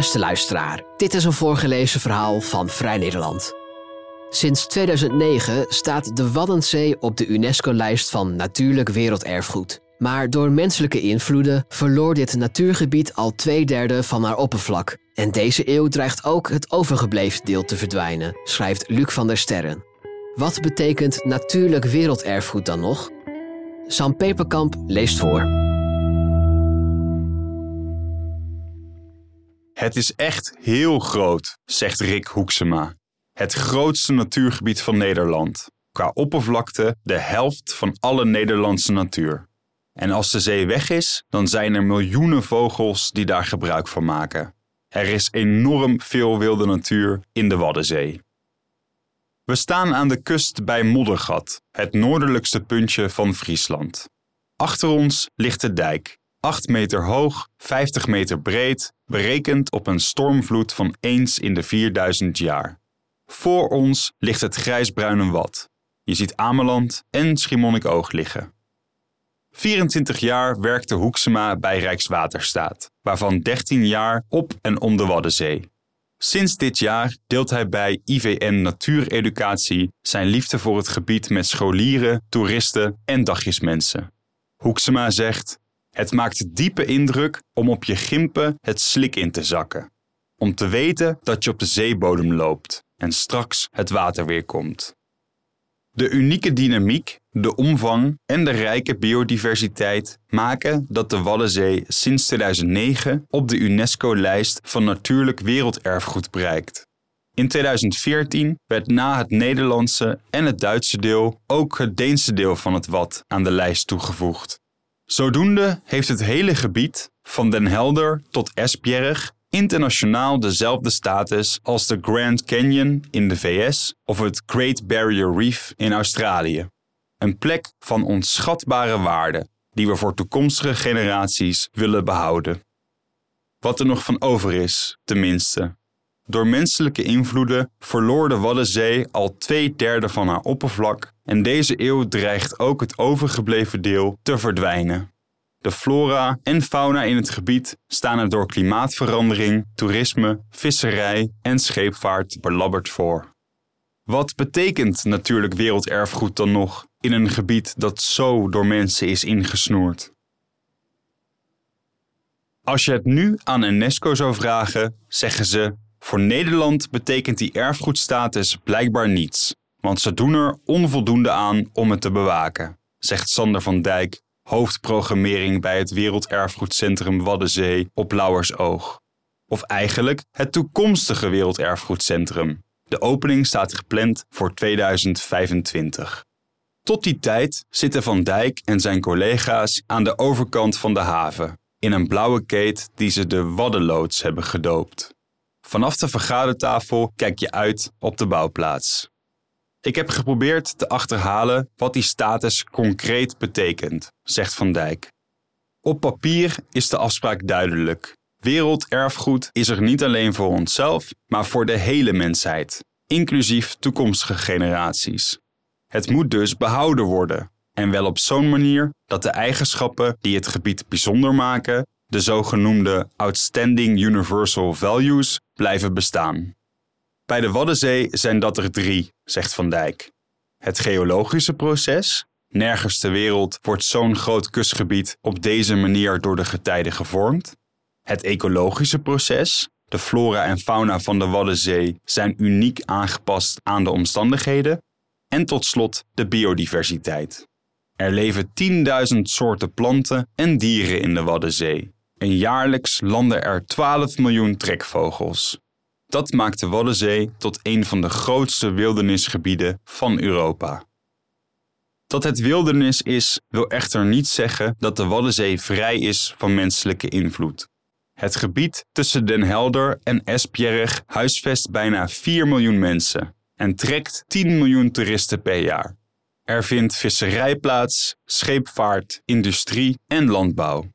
Beste luisteraar, dit is een voorgelezen verhaal van Vrij Nederland. Sinds 2009 staat de Waddenzee op de UNESCO-lijst van Natuurlijk Werelderfgoed. Maar door menselijke invloeden verloor dit natuurgebied al twee derde van haar oppervlak. En deze eeuw dreigt ook het overgebleven deel te verdwijnen, schrijft Luc van der Sterren. Wat betekent natuurlijk werelderfgoed dan nog? Sam Peperkamp leest voor. Het is echt heel groot, zegt Rick Hoeksema. Het grootste natuurgebied van Nederland. Qua oppervlakte de helft van alle Nederlandse natuur. En als de zee weg is, dan zijn er miljoenen vogels die daar gebruik van maken. Er is enorm veel wilde natuur in de Waddenzee. We staan aan de kust bij Moddergat, het noordelijkste puntje van Friesland. Achter ons ligt de dijk, 8 meter hoog, 50 meter breed, berekend op een stormvloed van eens in de 4000 jaar. Voor ons ligt het grijsbruine Wad. Je ziet Ameland en Schiermonnikoog liggen. 24 jaar werkte Hoeksema bij Rijkswaterstaat, waarvan 13 jaar op en om de Waddenzee. Sinds dit jaar deelt hij bij IVN Natuureducatie zijn liefde voor het gebied met scholieren, toeristen en dagjesmensen. Hoeksema zegt: Het maakt diepe indruk om op je gimpen het slik in te zakken. Om te weten dat je op de zeebodem loopt en straks het water weer komt. De unieke dynamiek, de omvang en de rijke biodiversiteit maken dat de Waddenzee sinds 2009 op de UNESCO-lijst van Natuurlijk Werelderfgoed bereikt. In 2014 werd na het Nederlandse en het Duitse deel ook het Deense deel van het Wad aan de lijst toegevoegd. Zodoende heeft het hele gebied, van Den Helder tot Esbjerg, internationaal dezelfde status als de Grand Canyon in de VS of het Great Barrier Reef in Australië. Een plek van onschatbare waarde die we voor toekomstige generaties willen behouden. Wat er nog van over is, tenminste. Door menselijke invloeden verloor de Waddenzee al twee derde van haar oppervlak en deze eeuw dreigt ook het overgebleven deel te verdwijnen. De flora en fauna in het gebied staan er door klimaatverandering, toerisme, visserij en scheepvaart belabberd voor. Wat betekent natuurlijk werelderfgoed dan nog in een gebied dat zo door mensen is ingesnoerd? Als je het nu aan UNESCO zou vragen, zeggen ze: voor Nederland betekent die erfgoedstatus blijkbaar niets, want ze doen er onvoldoende aan om het te bewaken, zegt Sander van Dijk, hoofdprogrammering bij het Werelderfgoedcentrum Waddenzee op Lauwersoog. Of eigenlijk het toekomstige Werelderfgoedcentrum. De opening staat gepland voor 2025. Tot die tijd zitten Van Dijk en zijn collega's aan de overkant van de haven, in een blauwe keet die ze de Waddenloods hebben gedoopt. Vanaf de vergadertafel kijk je uit op de bouwplaats. Ik heb geprobeerd te achterhalen wat die status concreet betekent, zegt Van Dijk. Op papier is de afspraak duidelijk. Werelderfgoed is er niet alleen voor onszelf, maar voor de hele mensheid, inclusief toekomstige generaties. Het moet dus behouden worden, en wel op zo'n manier dat de eigenschappen die het gebied bijzonder maken, de zogenoemde Outstanding Universal Values, blijven bestaan. Bij de Waddenzee zijn dat er drie, zegt Van Dijk. Het geologische proces. Nergens ter wereld wordt zo'n groot kustgebied op deze manier door de getijden gevormd. Het ecologische proces. De flora en fauna van de Waddenzee zijn uniek aangepast aan de omstandigheden. En tot slot de biodiversiteit. Er leven 10.000 soorten planten en dieren in de Waddenzee. En jaarlijks landen er 12 miljoen trekvogels. Dat maakt de Waddenzee tot een van de grootste wildernisgebieden van Europa. Dat het wildernis is, wil echter niet zeggen dat de Waddenzee vrij is van menselijke invloed. Het gebied tussen Den Helder en Esbjerg huisvest bijna 4 miljoen mensen en trekt 10 miljoen toeristen per jaar. Er vindt visserij plaats, scheepvaart, industrie en landbouw.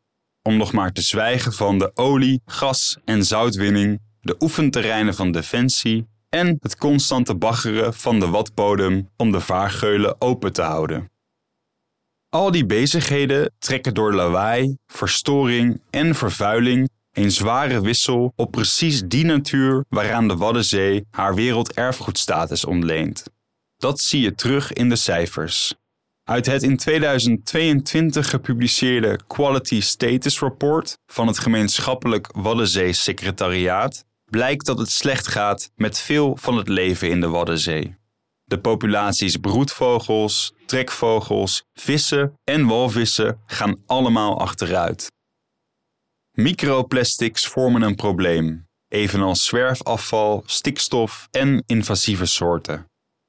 Om nog maar te zwijgen van de olie, gas en zoutwinning de oefenterreinen van Defensie en het constante baggeren van de watbodem om de vaargeulen open te houden. Al die bezigheden trekken door lawaai, verstoring en vervuiling een zware wissel op precies die natuur waaraan de Waddenzee haar werelderfgoedstatus ontleent. Dat zie je terug in de cijfers. Uit het in 2022 gepubliceerde Quality Status Report van het gemeenschappelijk Waddenzee-secretariaat blijkt dat het slecht gaat met veel van het leven in de Waddenzee. De populaties broedvogels, trekvogels, vissen en walvissen gaan allemaal achteruit. Microplastics vormen een probleem, evenals zwerfafval, stikstof en invasieve soorten.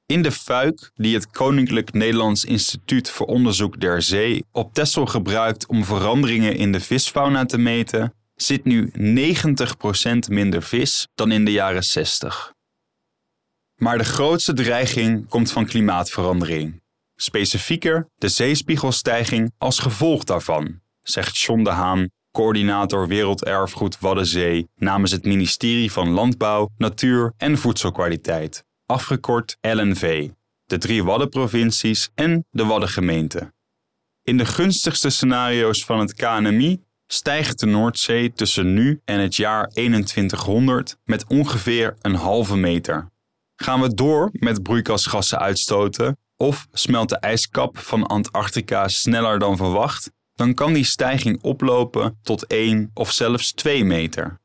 In de fuik die het Koninklijk Nederlands Instituut voor Onderzoek der Zee op Texel gebruikt om veranderingen in de visfauna te meten, zit nu 90% minder vis dan in de jaren 60. Maar de grootste dreiging komt van klimaatverandering. Specifieker de zeespiegelstijging als gevolg daarvan, zegt John de Haan, coördinator Werelderfgoed Waddenzee namens het ministerie van Landbouw, Natuur en Voedselkwaliteit, afgekort LNV, de drie Waddenprovincies en de Waddengemeente. In de gunstigste scenario's van het KNMI stijgt de Noordzee tussen nu en het jaar 2100 met ongeveer een halve meter. Gaan we door met broeikasgassen uitstoten of smelt de ijskap van Antarctica sneller dan verwacht, dan kan die stijging oplopen tot 1 of zelfs 2 meter.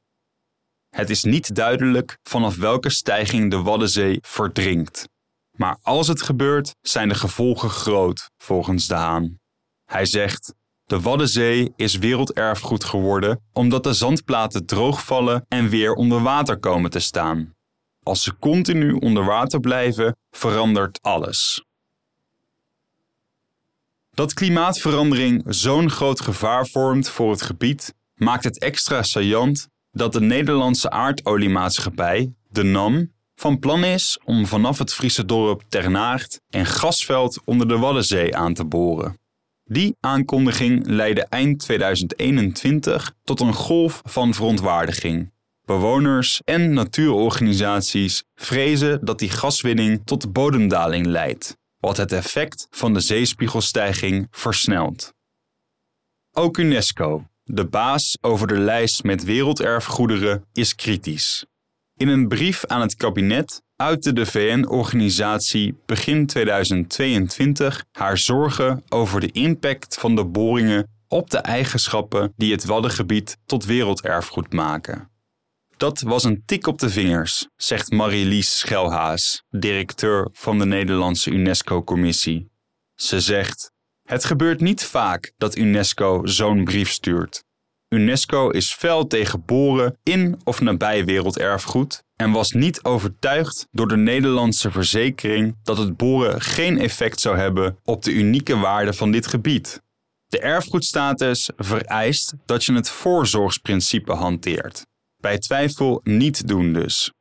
Het is niet duidelijk vanaf welke stijging de Waddenzee verdrinkt. Maar als het gebeurt, zijn de gevolgen groot, volgens de Haan. Hij zegt: De Waddenzee is werelderfgoed geworden omdat de zandplaten droogvallen en weer onder water komen te staan. Als ze continu onder water blijven, verandert alles. Dat klimaatverandering zo'n groot gevaar vormt voor het gebied, maakt het extra saillant dat de Nederlandse aardoliemaatschappij, de NAM, van plan is om vanaf het Friese dorp Ternaert een gasveld onder de Waddenzee aan te boren. Die aankondiging leidde eind 2021 tot een golf van verontwaardiging. Bewoners en natuurorganisaties vrezen dat die gaswinning tot bodemdaling leidt, wat het effect van de zeespiegelstijging versnelt. Ook UNESCO, de baas over de lijst met werelderfgoederen, is kritisch. In een brief aan het kabinet uitte de VN-organisatie begin 2022 haar zorgen over de impact van de boringen op de eigenschappen die het Waddengebied tot werelderfgoed maken. Dat was een tik op de vingers, zegt Marie-Lies Schelhaas, directeur van de Nederlandse UNESCO-commissie. Ze zegt: Het gebeurt niet vaak dat UNESCO zo'n brief stuurt. UNESCO is fel tegen boren in of nabij werelderfgoed en was niet overtuigd door de Nederlandse verzekering dat het boren geen effect zou hebben op de unieke waarde van dit gebied. De erfgoedstatus vereist dat je het voorzorgsprincipe hanteert. Bij twijfel niet doen dus.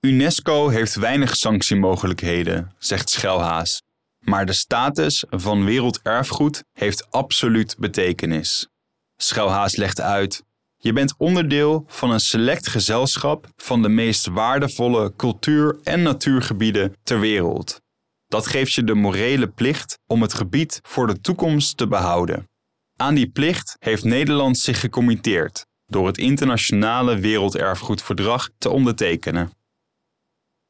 UNESCO heeft weinig sanctiemogelijkheden, zegt Schelhaas. Maar de status van werelderfgoed heeft absoluut betekenis. Schelhaas legt uit: Je bent onderdeel van een select gezelschap van de meest waardevolle cultuur- en natuurgebieden ter wereld. Dat geeft je de morele plicht om het gebied voor de toekomst te behouden. Aan die plicht heeft Nederland zich gecommitteerd door het Internationale Werelderfgoedverdrag te ondertekenen.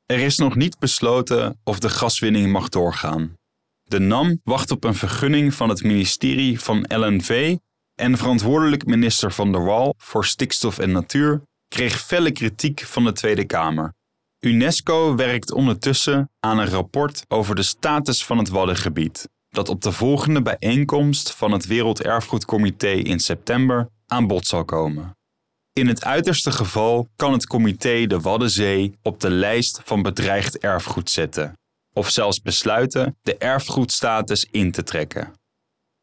Er is nog niet besloten of de gaswinning mag doorgaan. De NAM wacht op een vergunning van het ministerie van LNV en verantwoordelijk minister Van der Wal voor stikstof en natuur kreeg felle kritiek van de Tweede Kamer. UNESCO werkt ondertussen aan een rapport over de status van het Waddengebied, dat op de volgende bijeenkomst van het Werelderfgoedcomité in september aan bod zal komen. In het uiterste geval kan het comité de Waddenzee op de lijst van bedreigd erfgoed zetten, of zelfs besluiten de erfgoedstatus in te trekken.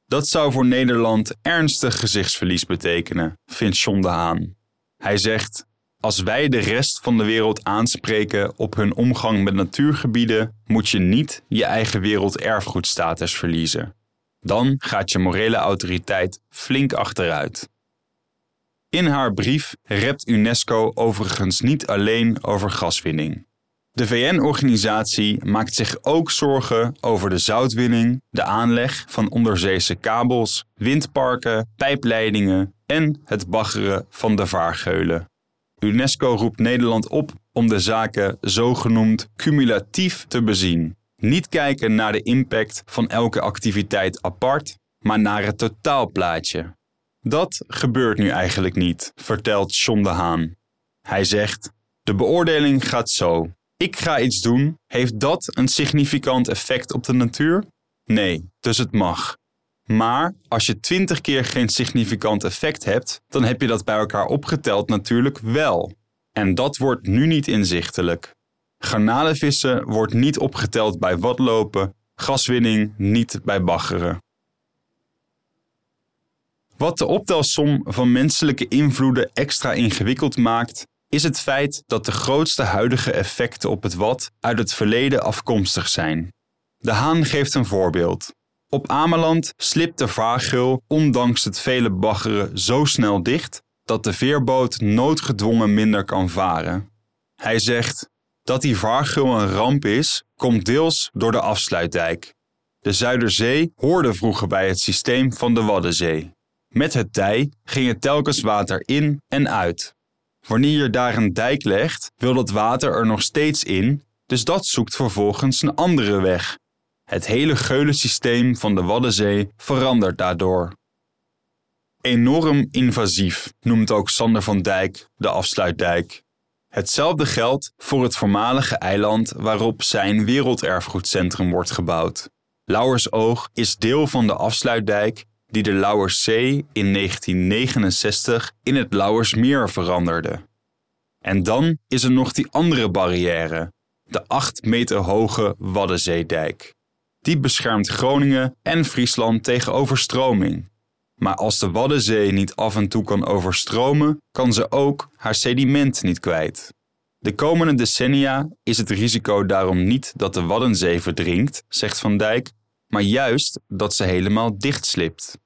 Dat zou voor Nederland ernstig gezichtsverlies betekenen, vindt John de Haan. Hij zegt: Als wij de rest van de wereld aanspreken op hun omgang met natuurgebieden, moet je niet je eigen werelderfgoedstatus verliezen. Dan gaat je morele autoriteit flink achteruit. In haar brief rept UNESCO overigens niet alleen over gaswinning. De VN-organisatie maakt zich ook zorgen over de zoutwinning, de aanleg van onderzeese kabels, windparken, pijpleidingen, en het baggeren van de vaargeulen. UNESCO roept Nederland op om de zaken zogenoemd cumulatief te bezien. Niet kijken naar de impact van elke activiteit apart, maar naar het totaalplaatje. Dat gebeurt nu eigenlijk niet, vertelt John de Haan. Hij zegt: De beoordeling gaat zo. Ik ga iets doen. Heeft dat een significant effect op de natuur? Nee, dus het mag. Maar als je twintig keer geen significant effect hebt, dan heb je dat bij elkaar opgeteld natuurlijk wel. En dat wordt nu niet inzichtelijk. Garnalenvissen wordt niet opgeteld bij watlopen, gaswinning niet bij baggeren. Wat de optelsom van menselijke invloeden extra ingewikkeld maakt, is het feit dat de grootste huidige effecten op het wat uit het verleden afkomstig zijn. De Haan geeft een voorbeeld. Op Ameland slipt de vaargeul ondanks het vele baggeren zo snel dicht dat de veerboot noodgedwongen minder kan varen. Hij zegt dat die vaargeul een ramp is, komt deels door de afsluitdijk. De Zuiderzee hoorde vroeger bij het systeem van de Waddenzee. Met het tij ging het telkens water in en uit. Wanneer je daar een dijk legt, wil dat water er nog steeds in, dus dat zoekt vervolgens een andere weg. Het hele geulensysteem van de Waddenzee verandert daardoor. Enorm invasief noemt ook Sander van Dijk de afsluitdijk. Hetzelfde geldt voor het voormalige eiland waarop zijn werelderfgoedcentrum wordt gebouwd. Lauwersoog is deel van de afsluitdijk die de Lauwerszee in 1969 in het Lauwersmeer veranderde. En dan is er nog die andere barrière, de 8 meter hoge Waddenzeedijk. Die beschermt Groningen en Friesland tegen overstroming. Maar als de Waddenzee niet af en toe kan overstromen, kan ze ook haar sediment niet kwijt. De komende decennia is het risico daarom niet dat de Waddenzee verdrinkt, zegt Van Dijk, maar juist dat ze helemaal dichtslipt.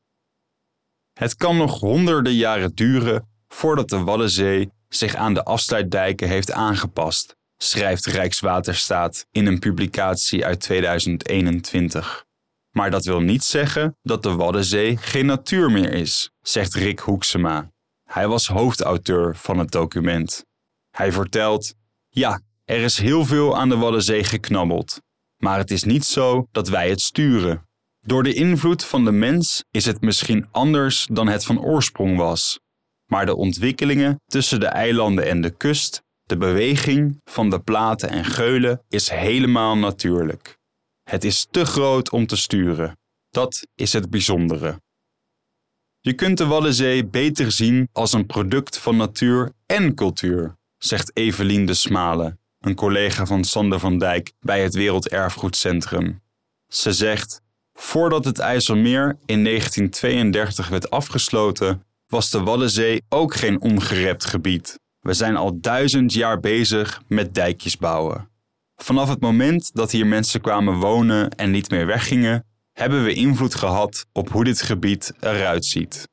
Het kan nog honderden jaren duren voordat de Waddenzee zich aan de afsluitdijken heeft aangepast, schrijft Rijkswaterstaat in een publicatie uit 2021. Maar dat wil niet zeggen dat de Waddenzee geen natuur meer is, zegt Rick Hoeksema. Hij was hoofdauteur van het document. Hij vertelt: Ja, er is heel veel aan de Waddenzee geknabbeld. Maar het is niet zo dat wij het sturen. Door de invloed van de mens is het misschien anders dan het van oorsprong was. Maar de ontwikkelingen tussen de eilanden en de kust, de beweging van de platen en geulen is helemaal natuurlijk. Het is te groot om te sturen. Dat is het bijzondere. Je kunt de Waddenzee beter zien als een product van natuur en cultuur, zegt Evelien de Smale, een collega van Sander van Dijk bij het Werelderfgoedcentrum. Ze zegt: Voordat het IJsselmeer in 1932 werd afgesloten, was de Waddenzee ook geen ongerept gebied. We zijn al duizend jaar bezig met dijkjes bouwen. Vanaf het moment dat hier mensen kwamen wonen en niet meer weggingen, hebben we invloed gehad op hoe dit gebied eruit ziet.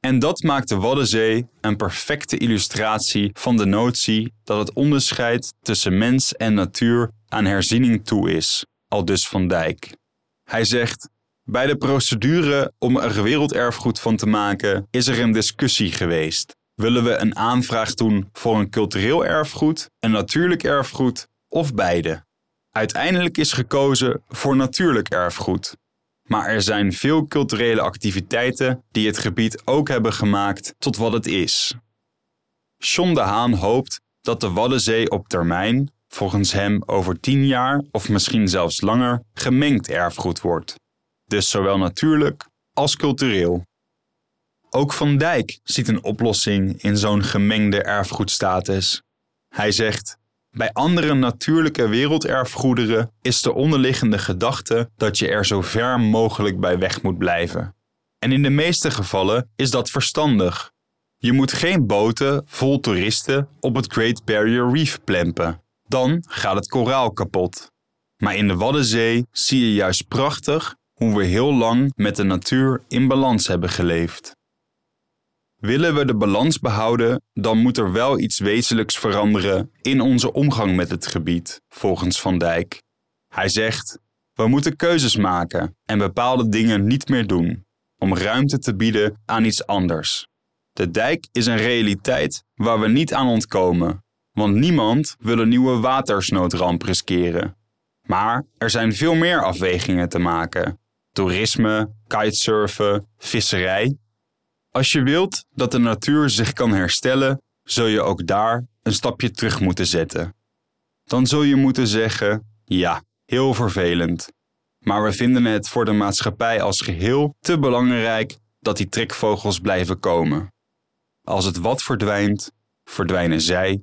En dat maakt de Waddenzee een perfecte illustratie van de notie dat het onderscheid tussen mens en natuur aan herziening toe is, al dus Van Dijk. Hij zegt: Bij de procedure om er werelderfgoed van te maken is er een discussie geweest. Willen we een aanvraag doen voor een cultureel erfgoed, een natuurlijk erfgoed of beide? Uiteindelijk is gekozen voor natuurlijk erfgoed. Maar er zijn veel culturele activiteiten die het gebied ook hebben gemaakt tot wat het is. John de Haan hoopt dat de Waddenzee op termijn, volgens hem over tien jaar of misschien zelfs langer, gemengd erfgoed wordt. Dus zowel natuurlijk als cultureel. Ook Van Dijk ziet een oplossing in zo'n gemengde erfgoedstatus. Hij zegt: Bij andere natuurlijke werelderfgoederen is de onderliggende gedachte dat je er zo ver mogelijk bij weg moet blijven. En in de meeste gevallen is dat verstandig. Je moet geen boten vol toeristen op het Great Barrier Reef plempen. Dan gaat het koraal kapot. Maar in de Waddenzee zie je juist prachtig hoe we heel lang met de natuur in balans hebben geleefd. Willen we de balans behouden, dan moet er wel iets wezenlijks veranderen in onze omgang met het gebied, volgens Van Dijk. Hij zegt: We moeten keuzes maken en bepaalde dingen niet meer doen. om ruimte te bieden aan iets anders. De dijk is een realiteit waar we niet aan ontkomen, want niemand wil een nieuwe watersnoodramp riskeren. Maar er zijn veel meer afwegingen te maken: toerisme, kitesurfen, visserij. Als je wilt dat de natuur zich kan herstellen, zul je ook daar een stapje terug moeten zetten. Dan zul je moeten zeggen: ja, heel vervelend. Maar we vinden het voor de maatschappij als geheel te belangrijk dat die trekvogels blijven komen. Als het wat verdwijnt, verdwijnen zij